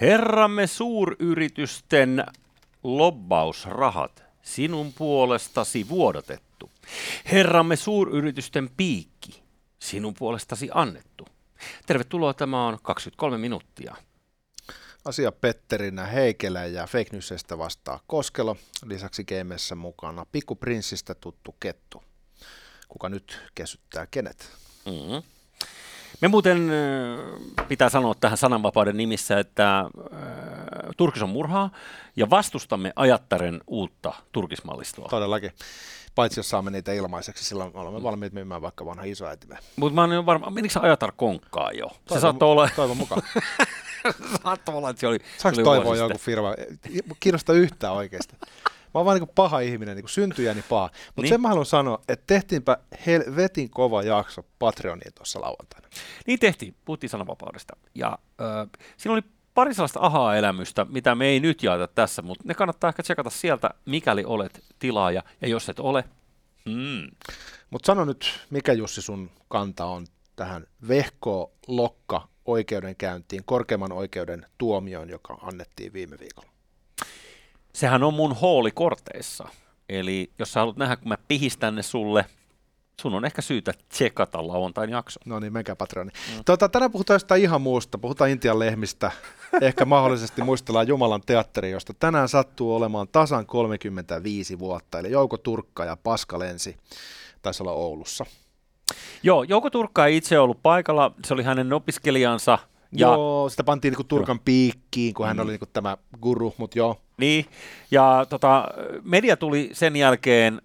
Herramme suuryritysten lobbausrahat sinun puolestasi vuodatettu. Herramme suuryritysten piikki sinun puolestasi annettu. Tervetuloa, tämä on 23 minuuttia. Asia Petterinä Heikelä ja Fake Newsista vastaa Koskelo. Lisäksi gameissa mukana Pikku Prinssistä tuttu Kettu. Kuka nyt kesyttää kenet? Mm-hmm. Me muuten pitää sanoa tähän sananvapauden nimissä, että äh, Turkis on murhaa ja vastustamme ajattaren uutta turkismallistoa. Todellakin. Paitsi jos saamme niitä ilmaiseksi, silloin olemme valmiit myymään vaikka vanha isoäitimme. Mutta mä oon varma, menikö se ajatar konkkaa jo? Toivon, se saattoi olla... Toivon mukaan. saattoi olla, että se oli Saanko toivoa joku firma? Kiinnostaa yhtään oikeasti. Mä oon vaan niin paha ihminen, niin syntyjäni paha. Mutta niin. sen mä haluan sanoa, että tehtiinpä helvetin kova jakso Patreoniin tuossa lauantaina. Niin tehtiin, puhuttiin sananvapaudesta. Ja äh, siinä oli pari sellaista ahaa-elämystä, mitä me ei nyt jaeta tässä, mutta ne kannattaa ehkä tsekata sieltä, mikäli olet tilaaja, ja jos et ole, hmm. Mutta sano nyt, mikä Jussi sun kanta on tähän vehko-lokka oikeudenkäyntiin, korkeimman oikeuden tuomioon, joka annettiin viime viikolla? Sehän on mun hoolikorteissa. Eli jos sä haluat nähdä, kun mä pihistän ne sulle, sun on ehkä syytä tsekata lauantain jakso. No niin, menkää Patroni. Mm. Tuota, tänään puhutaan jostain ihan muusta. Puhutaan Intian lehmistä. ehkä mahdollisesti muistellaan Jumalan teatteri, josta tänään sattuu olemaan tasan 35 vuotta. Eli Jouko Turkka ja Paska Lensi taisi olla Oulussa. Joo, Jouko Turkka ei itse ollut paikalla. Se oli hänen opiskelijansa. Ja, joo, sitä pantiin niinku Turkan joo. piikkiin, kun hän mm. oli niinku tämä guru, mutta joo. Niin, ja tota, media tuli sen jälkeen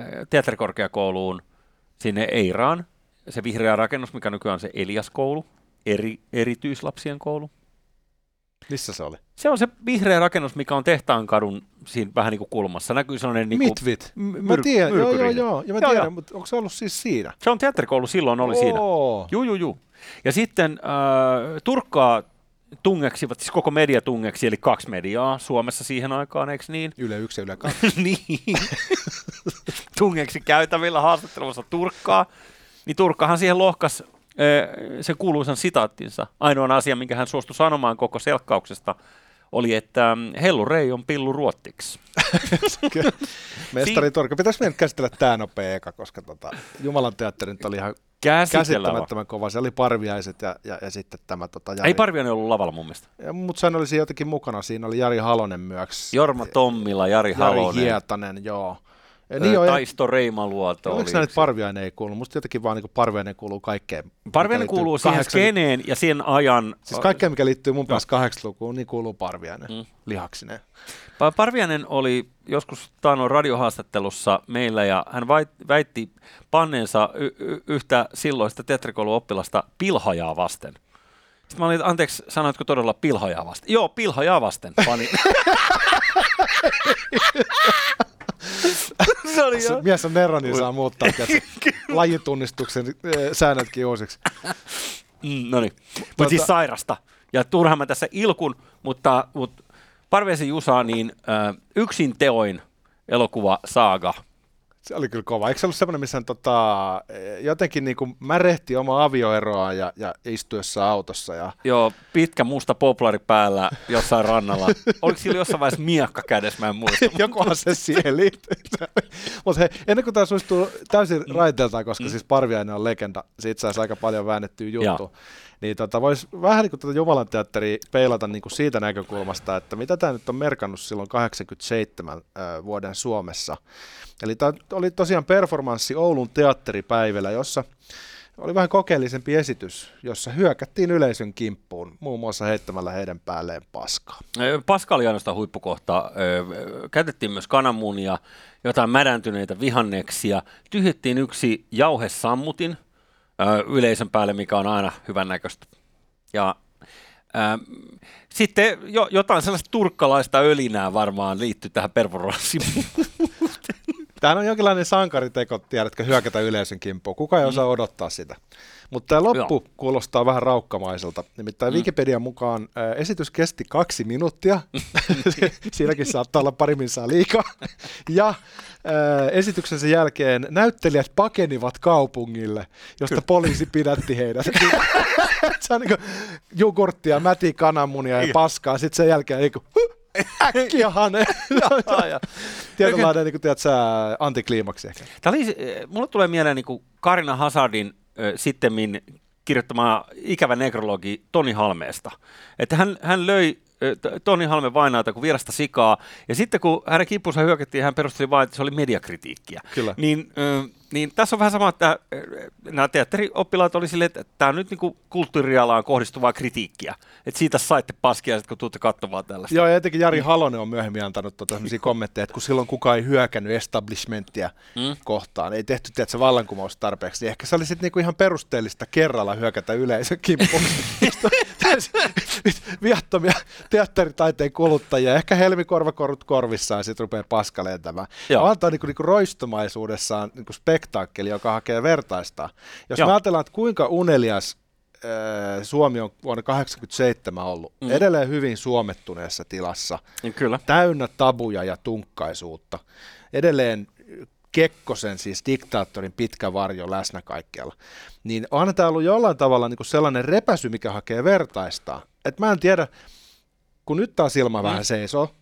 äh, teatterikorkeakouluun sinne Eiraan, se vihreä rakennus, mikä nykyään on se Elias-koulu, eri, erityislapsien koulu. Missä se oli? Se on se vihreä rakennus, mikä on Tehtaankadun siinä vähän niin kuin kulmassa. Näkyy sellainen niin kuin Mitvit. Myr- mä tiedän, joo, joo, joo. Ja mä joo, tiedän, joo. mutta onko se ollut siis siinä? Se on teatterikoulu, silloin oli Oo. siinä. Juu, juu, juu. Ja sitten äh, Turkkaa tungeksivat, siis koko media tungeksi, eli kaksi mediaa Suomessa siihen aikaan, eikö niin? Yle yksi ja Yle kaksi. niin. tungeksi käytävillä haastattelussa Turkkaa. Niin Turkkahan siihen lohkas sen kuuluisan sitaattinsa. Ainoa asia, minkä hän suostui sanomaan koko selkkauksesta, oli, että mm, Hellu Rei on pillu ruottiksi. Mestari Turkka, pitäisi meidän käsitellä tämä nopea eka, koska tota, Jumalan teatteri nyt oli ihan käsittämättömän kova. Se oli Parviaiset ja, ja, ja sitten tämä... Tota, Jari. Ei Parviainen ollut lavalla mun mielestä. Mutta hän oli jotenkin mukana. Siinä oli Jari Halonen myös. Jorma Tommila, Jari, Jari Halonen. Jari Hietanen, joo. Niin Taisto Reimaluoto. Oliko näitä Parviainen ei kuulu? Musta jotenkin vaan niin Parviainen kuuluu kaikkeen. Parviainen kuuluu siihen 80... skeneen ja sen ajan... Siis kaikkea, mikä liittyy mun päässä 80-lukuun, niin kuuluu Parviainen mm. lihaksineen. Parviainen oli joskus Taano radiohaastattelussa meillä ja hän väitti panneensa y- y- yhtä silloista teatterikouluoppilasta pilhajaa vasten. Sitten mä olin, anteeksi, sanoitko todella pilhajaa vasten? Joo, pilhajaa vasten. Pani. se oli jo. Mies on nero, niin saa muuttaa lajitunnistuksen eh, säännötkin uusiksi. Mm, no niin, mutta siis sairasta. Ja turhaan mä tässä ilkun, mutta, mutta Parvesi Jusa, niin äh, yksin teoin elokuva Saaga – se oli kyllä kova. Eikö se ollut semmoinen, missä hän tota, jotenkin niin kuin märehti oma avioeroa ja, ja istuessa autossa? Ja... Joo, pitkä musta poplari päällä jossain rannalla. Oliko sillä jossain vaiheessa miakka kädessä, mä en muista. Jokohan se siihen liittyy. Mutta ennen kuin tämä suistuu täysin raiteeltaan, koska mm. siis Parviainen on legenda, siitä saisi aika paljon väännettyä juttu. Niin tota, voisi vähän niin kuin tätä Jumalan teatteria peilata niin kuin siitä näkökulmasta, että mitä tämä nyt on merkannut silloin 87 äh, vuoden Suomessa. Eli tämä oli tosiaan performanssi Oulun teatteripäivällä, jossa oli vähän kokeellisempi esitys, jossa hyökättiin yleisön kimppuun, muun muassa heittämällä heidän päälleen paskaa. Paska oli ainoastaan huippukohta. Käytettiin myös kananmunia, jotain mädäntyneitä vihanneksia. Tyhjettiin yksi jauhesammutin yleisön päälle, mikä on aina hyvän näköistä. Ja sitten jo, jotain sellaista turkkalaista ölinää varmaan liittyy tähän performanssiin. Tämä on jonkinlainen sankariteko, tiedätkö, hyökätä yleisön kimppuun. Kuka ei osaa mm. odottaa sitä. Mutta tämä loppu Joo. kuulostaa vähän raukkamaiselta. Nimittäin mm. Wikipedian mukaan ä, esitys kesti kaksi minuuttia. Siinäkin saattaa olla pari minsaa liikaa. Ja ä, esityksen sen jälkeen näyttelijät pakenivat kaupungille, josta Kyllä. poliisi pidätti heidät. se on niin kuin jogurttia, mäti kananmunia ja niin. paskaa. Sitten sen jälkeen niin kuin, äkkiä hane. Tietynlainen, niin kuin, tiedät, sä, antikliimaksi ehkä. Tämä oli, mulle tulee mieleen niin kuin Karina Hazardin äh, sittemmin kirjoittama ikävä nekrologi Toni Halmeesta. Että hän, hän löi Toni Halme vainaata kuin vierasta sikaa, ja sitten kun hänen kipunsa hyökättiin, hän perusteli vain, että se oli mediakritiikkiä. Kyllä. Niin, niin tässä on vähän sama, että nämä teatterioppilaat oli silleen, että tämä on nyt niin kulttuurialaan kohdistuvaa kritiikkiä. Että siitä saitte paskia, kun tuutte katsomaan tällaista. Joo, ja etenkin Jari Halonen on myöhemmin antanut tuota kommentteja, että kun silloin kukaan ei hyökännyt establishmenttia mm. kohtaan, ei tehty tiedätkö, vallankumous tarpeeksi, niin ehkä se oli sitten niinku ihan perusteellista kerralla hyökätä yleisön kimppuun. viattomia teatteritaiteen kuluttajia, ehkä helmikorvakorut korvissaan, sitten rupeaa paskalentämään. Antaa niinku, niinku roistomaisuudessaan niinku spektaakkeli, joka hakee vertaista. Jos Joo. me ajatellaan, että kuinka unelias Suomi on vuonna 1987 ollut mm. edelleen hyvin suomettuneessa tilassa, niin Kyllä. täynnä tabuja ja tunkkaisuutta, edelleen Kekkosen, siis diktaattorin pitkä varjo läsnä kaikkialla, niin on tämä ollut jollain tavalla niin kuin sellainen repäsy, mikä hakee vertaista. Et mä en tiedä, kun nyt taas ilma mm. vähän seisoo,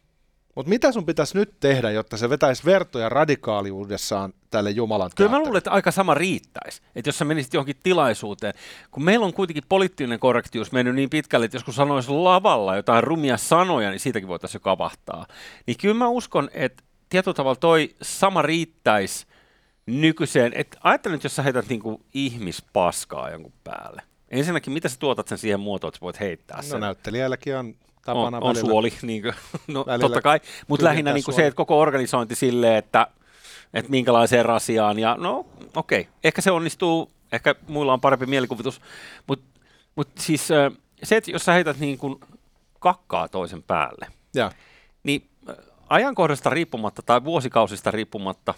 mutta mitä sun pitäisi nyt tehdä, jotta se vetäisi vertoja radikaaliudessaan tälle Jumalan Kyllä mä luulen, että aika sama riittäisi. Että jos sä menisit johonkin tilaisuuteen, kun meillä on kuitenkin poliittinen korrektius mennyt niin pitkälle, että jos kun sanoisi lavalla jotain rumia sanoja, niin siitäkin voitaisiin jo kavahtaa. Niin kyllä mä uskon, että tietyllä tavalla toi sama riittäisi nykyiseen, että ajattele nyt, jos sä heität niinku ihmispaskaa jonkun päälle. Ensinnäkin, mitä sä tuotat sen siihen muotoon, että sä voit heittää no, sen? No näyttelijälläkin on tapana on, on suoli, niin kuin, no, totta kai, mutta lähinnä niin kuin se, että koko organisointi silleen, että, että minkälaiseen rasiaan, ja no okei, okay. ehkä se onnistuu, ehkä muilla on parempi mielikuvitus, mutta mut siis se, että jos sä heität niin kuin kakkaa toisen päälle, ja. Ajankohdasta riippumatta tai vuosikausista riippumatta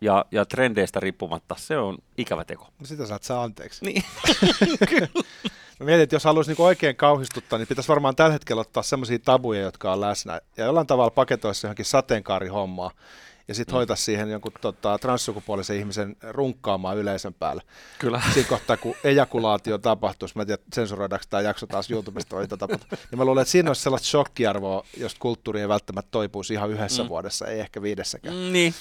ja, ja trendeistä riippumatta, se on ikävä teko. No sitä saat saa anteeksi. Niin. Mä mietin, että jos haluaisi niin oikein kauhistuttaa, niin pitäisi varmaan tällä hetkellä ottaa sellaisia tabuja, jotka on läsnä, ja jollain tavalla paketoisi johonkin sateenkaarihommaa, ja sitten mm. hoitaa siihen jonkun tota, transsukupuolisen ihmisen runkkaamaan yleisön päälle. Kyllä. Siinä kohtaa, kun ejakulaatio tapahtuisi, mä en tiedä, sensuroidaanko tämä jakso taas YouTubesta vai tapahtuu, niin mä luulen, että siinä olisi sellaista shokkiarvoa, josta kulttuuri ei välttämättä toipuisi ihan yhdessä mm. vuodessa, ei ehkä viidessäkään. Mm, niin.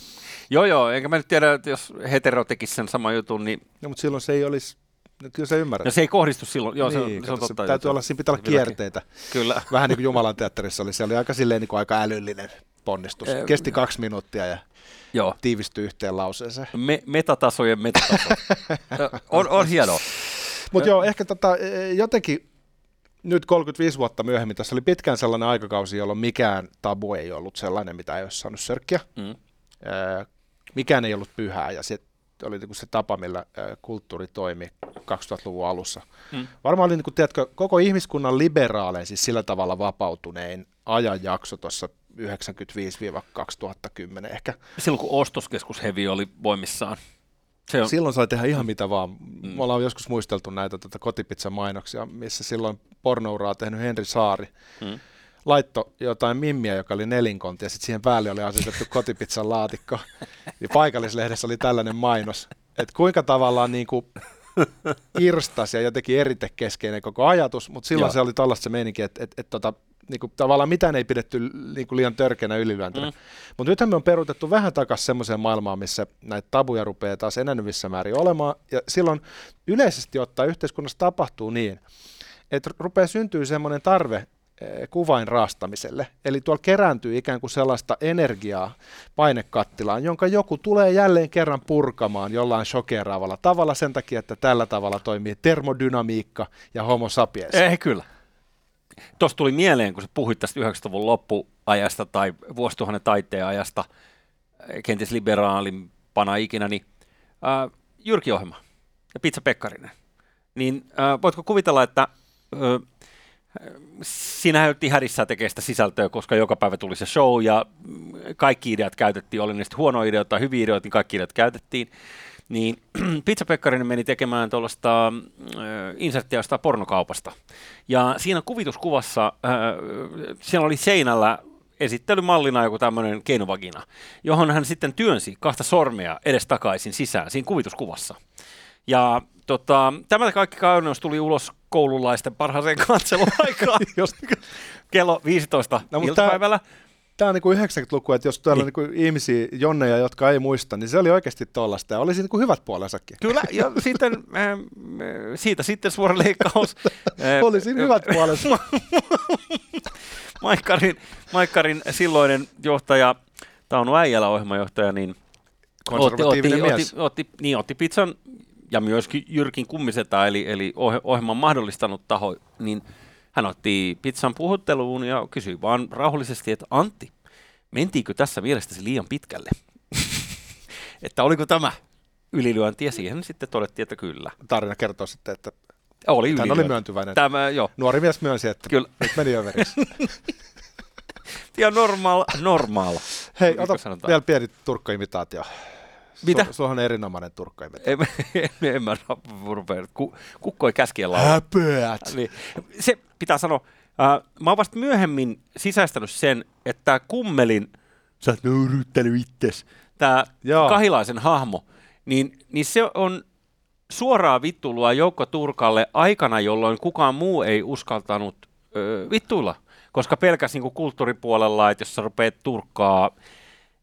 Joo, joo, enkä mä nyt tiedä, että jos hetero tekisi sen saman jutun, niin... No, mutta silloin se ei olisi No, kyllä se ymmärrät. No se ei kohdistu silloin, joo niin, se on, se on totta. Se täytyy olla, siinä pitää olla kierteitä. Kyllä. Vähän niin kuin Jumalan teatterissa oli, se oli aika silleen niin kuin aika älyllinen ponnistus. Kesti kaksi minuuttia ja Joo. tiivistyi yhteen lauseeseen. Me, metatasojen metataso. on, on hienoa. Mutta joo, ehkä tota, e, jotenkin nyt 35 vuotta myöhemmin, tässä oli pitkään sellainen aikakausi, jolloin mikään tabu ei ollut sellainen, mitä ei olisi saanut sörkkiä. Mm. Mikään ei ollut pyhää ja se oli niin se tapa, millä kulttuuri toimi 2000-luvun alussa. Mm. Varmaan oli, niin kuin, tiedätkö, koko ihmiskunnan liberaalein, siis sillä tavalla vapautunein ajanjakso tuossa 95-2010 ehkä. Silloin kun ostoskeskus Hevi oli voimissaan. Se on... Silloin sai tehdä ihan mitä vaan. Mm. Me ollaan joskus muisteltu näitä tätä kotipizza-mainoksia, missä silloin pornouraa tehnyt Henri Saari. Mm. Laitto jotain mimmiä, joka oli nelinkonti, ja sitten siihen päälle oli asetettu kotipizzan laatikko. Ja paikallislehdessä oli tällainen mainos, että kuinka tavallaan niin kuin irstas ja jotenkin eritekeskeinen koko ajatus, mutta silloin Joo. se oli tällaista se meininki, että, että, että, että niin kuin, tavallaan mitään ei pidetty niin kuin liian törkeänä ylilyöntänä. Mm. Mutta nythän me on peruutettu vähän takaisin semmoiseen maailmaan, missä näitä tabuja rupeaa taas enenevissä määrin olemaan, ja silloin yleisesti ottaen yhteiskunnassa tapahtuu niin, että rupeaa syntyä semmoinen tarve eh, kuvain raastamiselle. Eli tuolla kerääntyy ikään kuin sellaista energiaa painekattilaan, jonka joku tulee jälleen kerran purkamaan jollain shokeraavalla tavalla sen takia, että tällä tavalla toimii termodynamiikka ja homo sapiens. Ei kyllä. Tuossa tuli mieleen, kun sä puhuit tästä 90-luvun loppuajasta tai vuosituhannen taiteen ajasta, kenties liberaalimpana ikinä, niin äh, Jyrki Ohjelma ja Pizza Pekkarinen. Niin äh, voitko kuvitella, että äh, siinä oltiin hädissä tekemään sitä sisältöä, koska joka päivä tuli se show ja kaikki ideat käytettiin, oli sitten huonoja ideoita tai hyviä ideoita, niin kaikki ideat käytettiin. Niin Pizza Pekkarinen meni tekemään tuollaista äh, inserttiä jostain pornokaupasta. Ja siinä kuvituskuvassa, äh, siellä oli seinällä esittelymallina joku tämmöinen keinovagina, johon hän sitten työnsi kahta sormea edestakaisin sisään siinä kuvituskuvassa. Ja tota, tämä kaikki kauneus tuli ulos koululaisten parhaaseen katseluaikaan kello 15 no, iltapäivällä. Tämä on niin 90-luku, että jos täällä niin. on niin ihmisiä, jonneja, jotka ei muista, niin se oli oikeasti tollasta ja olisi niin hyvät puolensakin. Kyllä, ja sitten, äh, siitä sitten suora leikkaus. oli siinä hyvät puolensa. Maikkarin, Maikkarin silloinen johtaja, Tauno Äijälä ohjelmajohtaja, niin otti, otti, otti, otti, niin, otti pizzan ja myöskin Jyrkin kummiseta, eli, eli ohjelman mahdollistanut taho, niin hän otti pizzan puhutteluun ja kysyi vaan rauhallisesti, että Antti, mentiinkö tässä mielestäsi liian pitkälle? että oliko tämä ylilyönti ja siihen sitten todettiin, että kyllä. Tarina kertoo sitten, että oli hän oli myöntyväinen. Tämä, joo. Nuori mies myönsi, että kyllä. nyt meni överiksi. ja normaal, normaal. Hei, ota vielä pieni turkkoimitaatio. Mitä? Su, sulla on erinomainen turkka. En, en, en mä rupea. Ku, kukko ei käskiä laulaa. Häpeät! Niin, se pitää sanoa. Uh, mä oon vasta myöhemmin sisäistänyt sen, että kummelin, sä oot nöyryttänyt itses, tää Joo. kahilaisen hahmo, niin, niin se on suoraa vittulua Joukko Turkalle aikana, jolloin kukaan muu ei uskaltanut ö, vittuilla, koska pelkäs niin kulttuuripuolella, että jos sä rupeat turkkaa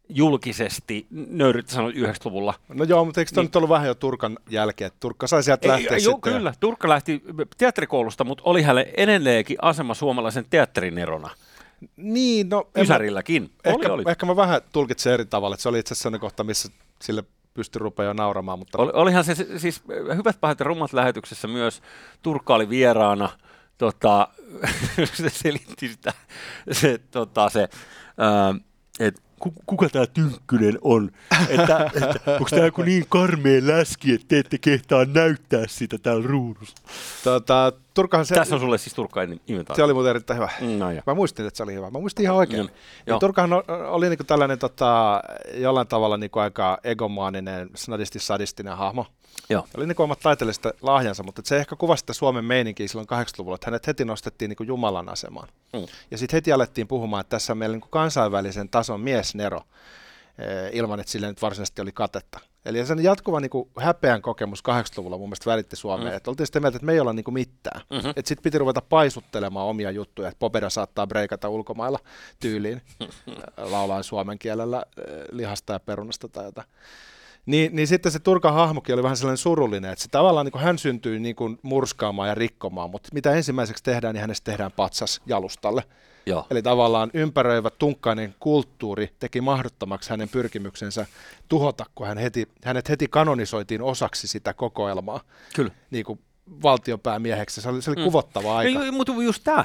julkisesti nöyryttä sanoa 90-luvulla. No joo, mutta eikö niin, nyt ollut vähän jo Turkan jälkeen, että Turkka sai sieltä lähteä Joo, kyllä. Ja... Turkka lähti teatterikoulusta, mutta oli hänelle edelleenkin asema suomalaisen teatterin erona. Niin, no... Ysärilläkin. Mä, oli, ehkä, oli. ehkä mä vähän tulkitsen eri tavalla, että se oli itse asiassa kohta, missä sille pystyi rupeaa nauramaan. Mutta... Oli, olihan se siis hyvät pahat ja rummat lähetyksessä myös. Turkka oli vieraana. Tota, se selitti sitä, se, tota, se, että kuka tämä Tynkkynen on? Että, että onko tämä joku niin karmea läski, että te ette kehtaa näyttää sitä täällä ruudussa? Tota, Turkahan se, Tässä on sulle siis turkkainen Se oli muuten erittäin hyvä. Mm, no, Mä muistin, että se oli hyvä. Mä muistin ihan oikein. Mm, ja Turkahan oli niinku tällainen tota, jollain tavalla niinku aika egomaaninen, snadisti-sadistinen hahmo. Joo. Oli niin omat taiteelliset lahjansa, mutta se ehkä kuvasi sitä Suomen meininkiä silloin 80-luvulla, että hänet heti nostettiin niin kuin Jumalan asemaan. Mm. Ja sitten heti alettiin puhumaan, että tässä on meillä niin kansainvälisen tason miesnero, eh, ilman että sille nyt varsinaisesti oli katetta. Eli sen jatkuva niin kuin häpeän kokemus 80-luvulla mun mielestä välitti Suomeen, mm. että oltiin sitä mieltä, että me ei olla niin kuin mitään. Mm-hmm. Että sitten piti ruveta paisuttelemaan omia juttuja, että Popeda saattaa breikata ulkomailla tyyliin, laulaa suomen kielellä eh, lihasta ja perunasta tai jotain. Niin, niin sitten se Turkan hahmokin oli vähän sellainen surullinen, että se tavallaan niin kuin hän syntyi niin kuin murskaamaan ja rikkomaan, mutta mitä ensimmäiseksi tehdään, niin hänestä tehdään patsas jalustalle. Joo. Eli tavallaan ympäröivä tunkkainen kulttuuri teki mahdottomaksi hänen pyrkimyksensä tuhota, kun hän heti, hänet heti kanonisoitiin osaksi sitä kokoelmaa. Kyllä. Niin kuin valtionpäämieheksi. Se oli, se oli mm. kuvottava aika. No, mutta just tämä.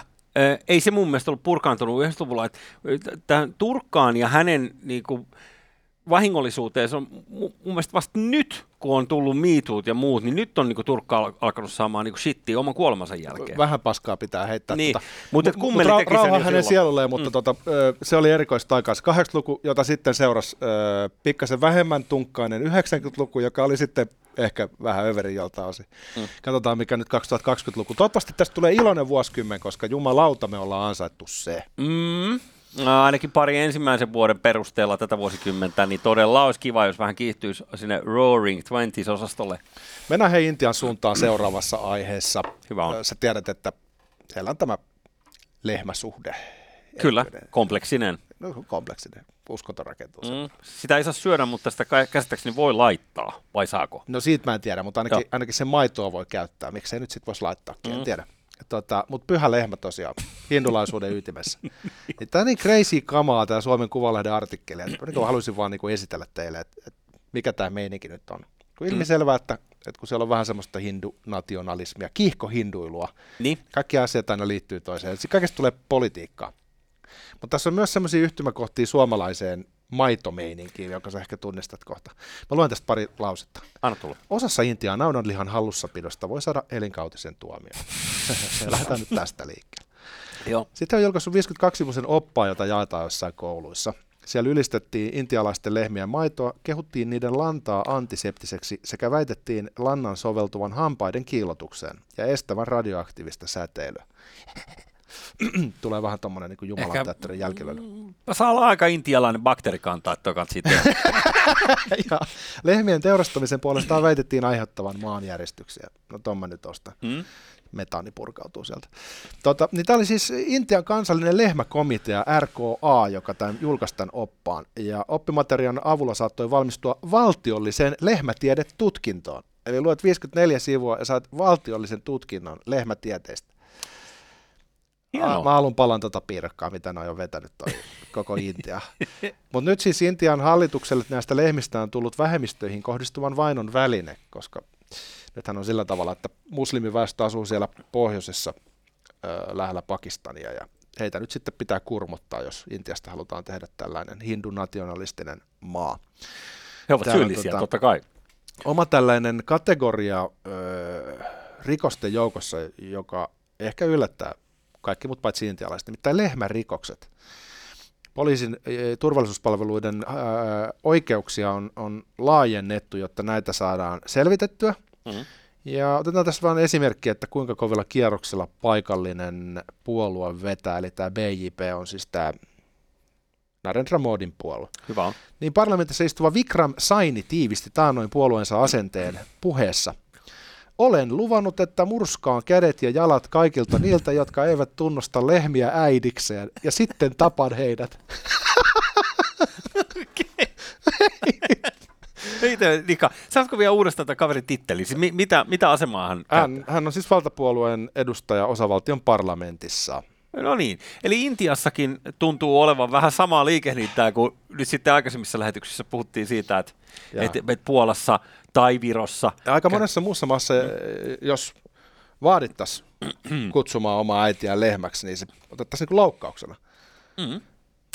Ei se mun mielestä ollut purkaantunut 90-luvulla. Että Turkkaan ja hänen niin kuin, vahingollisuuteen, se on mun mielestä vasta nyt, kun on tullut miituut ja muut, niin nyt on niinku Turkka alkanut saamaan niinku shittiä oman kuolemansa jälkeen. Vähän paskaa pitää heittää. Niin. Tota. Mutta mut, mut ra- rauha hänen sielulleen, mutta mm. tota, se oli erikoista aikaa. 80-luku, jota sitten seurasi pikkasen vähemmän tunkkainen 90-luku, joka oli sitten ehkä vähän överin jolta osin. Mm. Katsotaan, mikä nyt 2020-luku. Toivottavasti tästä tulee iloinen vuosikymmen, koska jumalauta me ollaan ansaittu se. Mm. No, ainakin pari ensimmäisen vuoden perusteella tätä vuosikymmentä, niin todella olisi kiva, jos vähän kiihtyisi sinne Roaring Twenties-osastolle. Mennään hei Intian suuntaan seuraavassa aiheessa. Hyvä on. Sä tiedät, että siellä on tämä lehmäsuhde. Kyllä, kompleksinen. No, kompleksinen. Uskonto rakentuu. Mm, sitä ei saa syödä, mutta sitä käsittääkseni voi laittaa, vai saako? No siitä mä en tiedä, mutta ainakin, ainakin sen maitoa voi käyttää. Miksei nyt sitten voisi laittaa, mm. en tiedä. Tota, Mutta pyhä lehmä tosiaan, hindulaisuuden ytimessä. niin tämä on niin crazy kamaa, tämä Suomen Kuvalehden artikkeli. Että niin haluaisin vaan niin kuin esitellä teille, että, että mikä tämä meininki nyt on. Kun ilmiselvää, että, että kun siellä on vähän semmoista hindunationalismia, kiihkohinduilua, niin. kaikki asiat aina liittyy toiseen. Kaikesta tulee politiikkaa. Mutta tässä on myös semmoisia yhtymäkohtia suomalaiseen maitomeininkiin, jonka sä ehkä tunnistat kohta. Mä luen tästä pari lausetta. Anna tulla. Osassa Intiaa naudanlihan hallussapidosta voi saada elinkautisen tuomion. Lähdetään nyt tästä liikkeelle. Joo. Sitten on julkaissut 52 sivuisen oppaa, jota jaetaan jossain kouluissa. Siellä ylistettiin intialaisten lehmien maitoa, kehuttiin niiden lantaa antiseptiseksi sekä väitettiin lannan soveltuvan hampaiden kiilotukseen ja estävän radioaktiivista säteilyä. Tulee vähän tuommoinen niin Jumalan teatterin jälkilöily. Mm, saa olla aika intialainen bakteerikanta, että siitä. ja lehmien teurastamisen puolestaan väitettiin aiheuttavan maanjäristyksiä. No tuon mä nyt ostan. Hmm? metaani purkautuu sieltä. Tota, niin tämä oli siis Intian kansallinen lehmäkomitea RKA, joka tämän julkaistaan oppaan. Ja oppimateriaan avulla saattoi valmistua valtiolliseen lehmätiedetutkintoon. Eli luet 54 sivua ja saat valtiollisen tutkinnon lehmätieteistä. Hienoa. Mä haluan palan tota piirakkaa, mitä ne on jo vetänyt toi koko Intia. Mutta nyt siis Intian hallitukselle näistä lehmistä on tullut vähemmistöihin kohdistuvan vainon väline, koska nythän on sillä tavalla, että muslimiväestö asuu siellä pohjoisessa ö, lähellä Pakistania ja heitä nyt sitten pitää kurmottaa, jos Intiasta halutaan tehdä tällainen hindunationalistinen maa. He ovat Täällä syyllisiä, tota, totta kai. Oma tällainen kategoria ö, rikosten joukossa, joka ehkä yllättää kaikki muut paitsi intialaiset, nimittäin lehmärikokset. Poliisin e, turvallisuuspalveluiden ää, oikeuksia on, on laajennettu, jotta näitä saadaan selvitettyä. Mm-hmm. Ja otetaan tässä vain esimerkki, että kuinka kovilla kierroksella paikallinen puolue vetää, eli tämä BJP on siis tämä Narendra Modin puolue. Hyvä Niin parlamentissa istuva Vikram Saini tiivisti taannoin puolueensa asenteen puheessa – olen luvannut, että murskaan kädet ja jalat kaikilta niiltä, jotka eivät tunnusta lehmiä äidikseen, ja sitten tapan heidät. Heitä, Nika, saatko vielä uudestaan tämän kaverin titteli? Siis mitä, mitä asemaa hän hän, hän on siis valtapuolueen edustaja osavaltion parlamentissa. No niin, eli Intiassakin tuntuu olevan vähän samaa liikehdintää kuin nyt sitten aikaisemmissa lähetyksissä puhuttiin siitä, että, että, että Puolassa tai Virossa. Aika monessa muussa maassa, mm. jos vaadittaisiin kutsumaan omaa äitiä lehmäksi, niin se otettaisiin niin loukkauksena. Mm.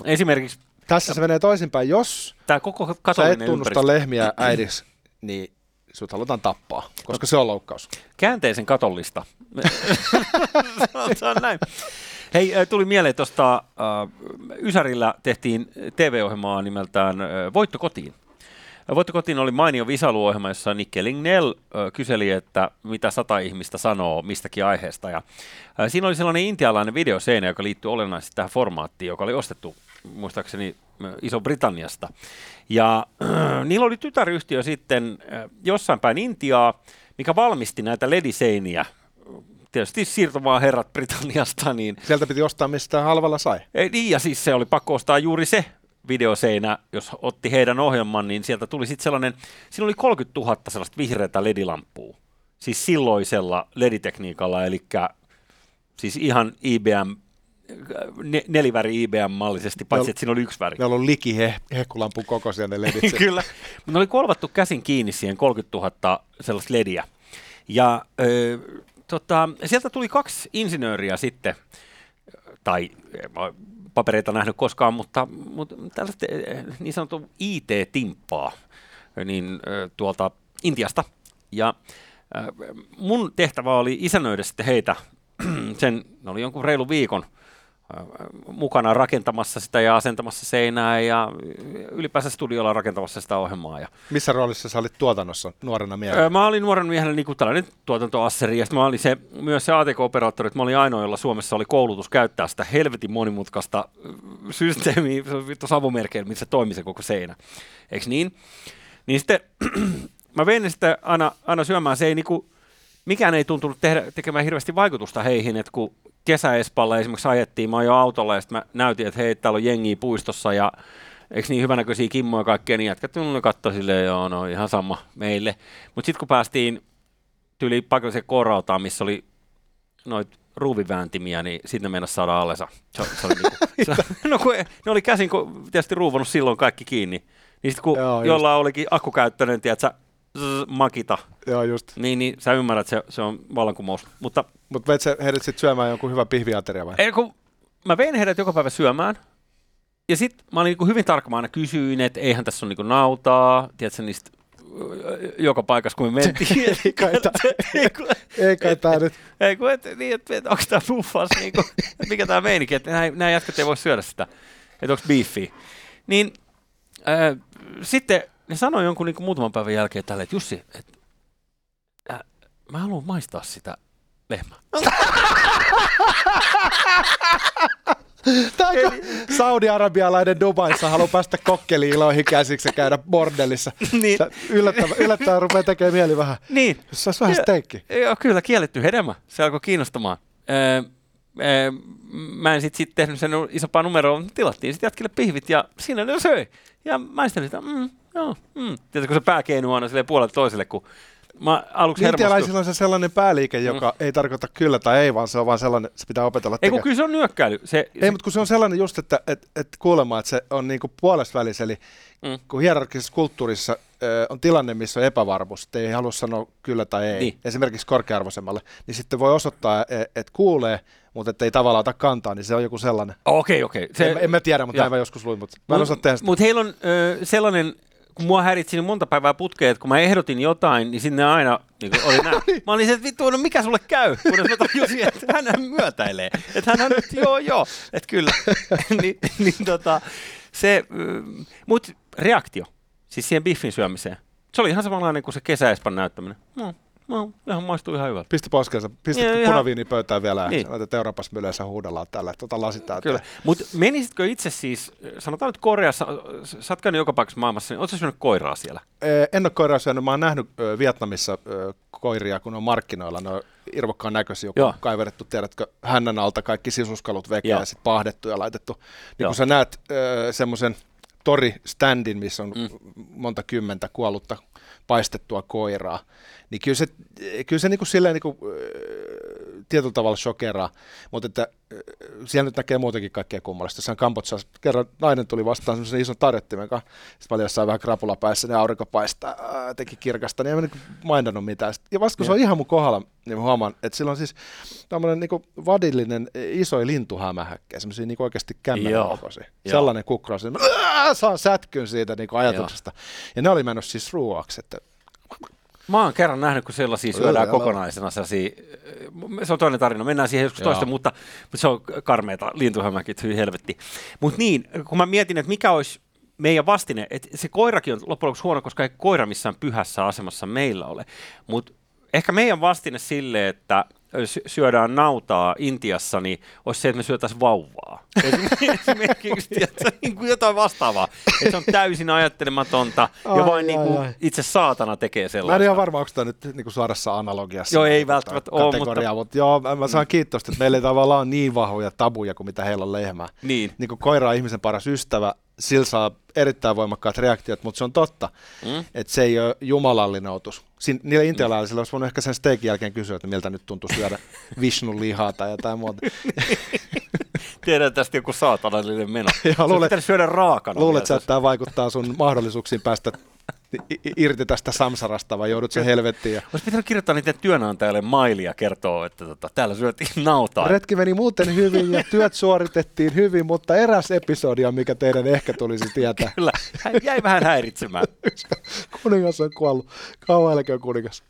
Esimerkiksi tässä se menee toisinpäin. Jos Tämä koko sä et tunnusta ympäristö. lehmiä äidiksi, niin sut halutaan tappaa, koska no, se on loukkaus. Käänteisen katollista. näin. Hei, tuli mieleen tuosta, uh, Ysärillä tehtiin TV-ohjelmaa nimeltään uh, Voitto kotiin. Voitto kotiin oli mainio visailuohjelma, jossa Nikke Lignell uh, kyseli, että mitä sata ihmistä sanoo mistäkin aiheesta. Ja, uh, siinä oli sellainen intialainen videoseinä, joka liittyy olennaisesti tähän formaattiin, joka oli ostettu muistaakseni Iso-Britanniasta. Ja äh, niillä oli tytäryhtiö sitten äh, jossain päin Intiaa, mikä valmisti näitä lediseiniä tietysti siirtomaan herrat Britanniasta. Niin, Sieltä piti ostaa mistä halvalla sai. Ei, niin, ja siis se oli pakko ostaa juuri se videoseinä, jos otti heidän ohjelman, niin sieltä tuli sitten sellainen, siinä oli 30 000 sellaista vihreätä ledilampua. Siis silloisella leditekniikalla, eli siis ihan IBM ne, neliväri IBM-mallisesti, paitsi no, että siinä oli yksi väri. Ne on liki he, hehkulampun kokoisia ne ledit. Kyllä, mutta ne oli kolvattu käsin kiinni siihen 30 000 sellaista lediä. Ja ö, tota, sieltä tuli kaksi insinööriä sitten, tai papereita nähnyt koskaan, mutta, mutta tällaista niin sanottu IT-timppaa niin, tuolta Intiasta. Ja mun tehtävä oli isännöidä sitten heitä sen, ne oli jonkun reilu viikon mukana rakentamassa sitä ja asentamassa seinää ja ylipäänsä studiolla rakentamassa sitä ohjelmaa. Ja Missä roolissa sä olit tuotannossa nuorena miehenä? Mä olin nuorena miehenä niin kuin tällainen tuotantoasseri ja mä olin se, myös se ATK-operaattori, että mä olin ainoa, jolla Suomessa oli koulutus käyttää sitä helvetin monimutkaista systeemiä, se on vittu savumerkeillä, missä toimii se koko seinä. Eikö niin? Niin sitten mä vein sitä aina, aina syömään, se ei niinku, mikään ei tuntunut tehdä, tekemään hirveästi vaikutusta heihin, että kun kesäespalla esimerkiksi ajettiin, mä jo autolla ja sitten mä näytin, että hei, täällä on jengiä puistossa ja eikö niin hyvänäköisiä kimmoja ja kaikkea, niin jätkät no, katsoi silleen, joo, no ihan sama meille. Mutta sitten kun päästiin tyyli paikalliseen korautaan, missä oli noit ruuvivääntimiä, niin sitten ne mennessä saada allensa. Se, se oli niinku, se, no kun ne oli käsin kun tietysti ruuvannut silloin kaikki kiinni. Niin sitten kun Joo, jollain olikin akkukäyttöinen, tiedätkö, makita. Joo, just. Niin, niin sä ymmärrät, että se, se on vallankumous. Mutta Mutta veit sä heidät sitten syömään jonkun hyvän pihviateria vai? Ei, kun mä vein heidät joka päivä syömään. Ja sitten mä olin niin hyvin tarkka, mä aina kysyin, että eihän tässä ole niin nautaa, tiedätkö, niistä joka paikassa, kun me mentiin. ei kai tää, ei kai tää nyt. Ei kun, et, niin, et, et, onko tämä buffas, niin kuin, mikä tämä meininki, että nämä, nämä jätkät ei voi syödä sitä, että onko beefiä. Niin äh, sitten ne sanoi jonkun niin kuin muutaman päivän jälkeen tälle, että Jussi, että äh, mä haluan maistaa sitä lehmää. Tai kun saudi-arabialainen Dubaissa haluaa päästä kokkeliiloihin käsiksi ja käydä bordellissa. niin. Yllättävän, yllättävän rupeaa tekemään mieli vähän. Niin. Jos saisi vähän steikki. Joo, kyllä, kielletty hedelmä. Se alkoi kiinnostamaan. Öö, öö, mä en sitten sit tehnyt sen isompaa numeroa, mutta tilattiin sitten jatkille pihvit ja siinä ne söi. Ja mä sitä, mm, joo, mm. Tiedätkö, kun se pääkeinu on aina puolelle toiselle, kun Mä aluksi Intialaisilla on se sellainen pääliike, mm. joka mm. ei tarkoita kyllä tai ei, vaan se on vaan sellainen, se pitää opetella Ei, kun kyllä se on nyökkäily. Se, ei, se... mutta kun se on sellainen just, että et, et kuulemma, että se on niinku puolesta välissä, eli mm. kun hierarkisessa kulttuurissa äh, on tilanne, missä on epävarmuus, että ei halua sanoa kyllä tai ei, niin. esimerkiksi korkearvoisemmalle, niin sitten voi osoittaa, että et kuulee, mutta että ei tavallaan ota kantaa, niin se on joku sellainen. Okei, okay, okei. Okay. En, en mä tiedä, mutta näin mä joskus luin, mutta mä en osaa tehdä sitä. Mutta heillä on ö, sellainen kun mua häiritsi niin monta päivää putkeen, että kun mä ehdotin jotain, niin sinne aina niin oli näin. Mä olin se, että vittu, no mikä sulle käy? Kun mä tajusin, että hän myötäilee. Että hän on nyt, joo, joo, että kyllä. niin, niin tota, se, mut reaktio, siis siihen biffin syömiseen, se oli ihan samanlainen kuin se kesäespan näyttäminen. No, No, ihan maistuu ihan hyvältä. Pistä poskensa, pistä ja, punaviini pöytään vielä niin. ja että Euroopassa yleensä huudellaan tällä, että tota lasit Kyllä, mutta menisitkö itse siis, sanotaan nyt Koreassa, sä oot käynyt joka paikassa maailmassa, niin ootko syönyt koiraa siellä? En ole koiraa syönyt, mä oon nähnyt Vietnamissa koiria, kun on markkinoilla, ne on irvokkaan näköisiä, joku kaiverettu, tiedätkö, hännän alta kaikki sisuskalut vekeä ja sitten pahdettu ja laitettu. Niin Joo. kun sä näet semmoisen tori-standin, missä on mm. monta kymmentä kuollutta paistettua koiraa, niin kyllä se, kyllä se niin kuin silleen niin kuin, tietyllä tavalla shokeraa, mutta että siellä nyt näkee muutenkin kaikkea kummallista. Jossain Kambodsassa kerran nainen tuli vastaan semmoisen ison tarjottimen kanssa, sitten paljon jossain vähän krapula päässä, niin aurinko paistaa, teki kirkasta, niin en niin maindannut mitään. Ja vasta kun se on ihan mun kohdalla, niin mä huomaan, että sillä on siis tämmöinen niin vadillinen iso lintuhämähäkkä, semmoisia niin oikeasti kämmenen kokoisia. Sellainen kukkuraus, niin mä saan sätkyn siitä niin ajatuksesta. Joo. Ja ne oli mennyt siis ruuaksi, että Mä oon kerran nähnyt, kun sellaisia syödään kokonaisena. Sellaisia, se on toinen tarina, mennään siihen joskus toista, mutta, mutta se on karmeita lintuhämäkit, hyvin helvetti. Mutta niin, kun mä mietin, että mikä olisi meidän vastine, että se koirakin on loppujen lopuksi huono, koska ei koira missään pyhässä asemassa meillä ole. Mutta ehkä meidän vastine sille, että syödään nautaa Intiassa, niin olisi se, että me syötäisiin vauvaa. Esimerkiksi tiedätkö, niin kuin jotain vastaavaa. Että se on täysin ajattelematonta ai, ja vain ai, niin kuin ai. itse saatana tekee sellaista. Mä en ihan varma, onko tämä nyt niin kuin suorassa analogiassa. Joo, ei välttämättä ole, mutta... mutta... joo, mä saan kiitosta, että meillä ei tavallaan ole niin vahvoja tabuja kuin mitä heillä on lehmää. Niin. niin kuin koira on ihmisen paras ystävä, sillä saa erittäin voimakkaat reaktiot, mutta se on totta, mm. että se ei ole jumalallinen otus. Siin, niillä intialaisilla olisi voinut ehkä sen steikin jälkeen kysyä, että miltä nyt tuntuu syödä Vishnun lihaa tai jotain muuta. Tiedän tästä joku saatanallinen meno. Ja luulet, syödä raakana. Luulet, että tämä vaikuttaa sun mahdollisuuksiin päästä irti tästä samsarasta vai joudut sen helvettiin? Ja... Olisi pitänyt kirjoittaa niiden työnantajalle mailia kertoo, että tota, täällä syötiin nautaa. Retki meni muuten hyvin ja työt suoritettiin hyvin, mutta eräs episodi on, mikä teidän ehkä tulisi tietää. Kyllä, jäi vähän häiritsemään. kuningas on kuollut. Kauan kuningas.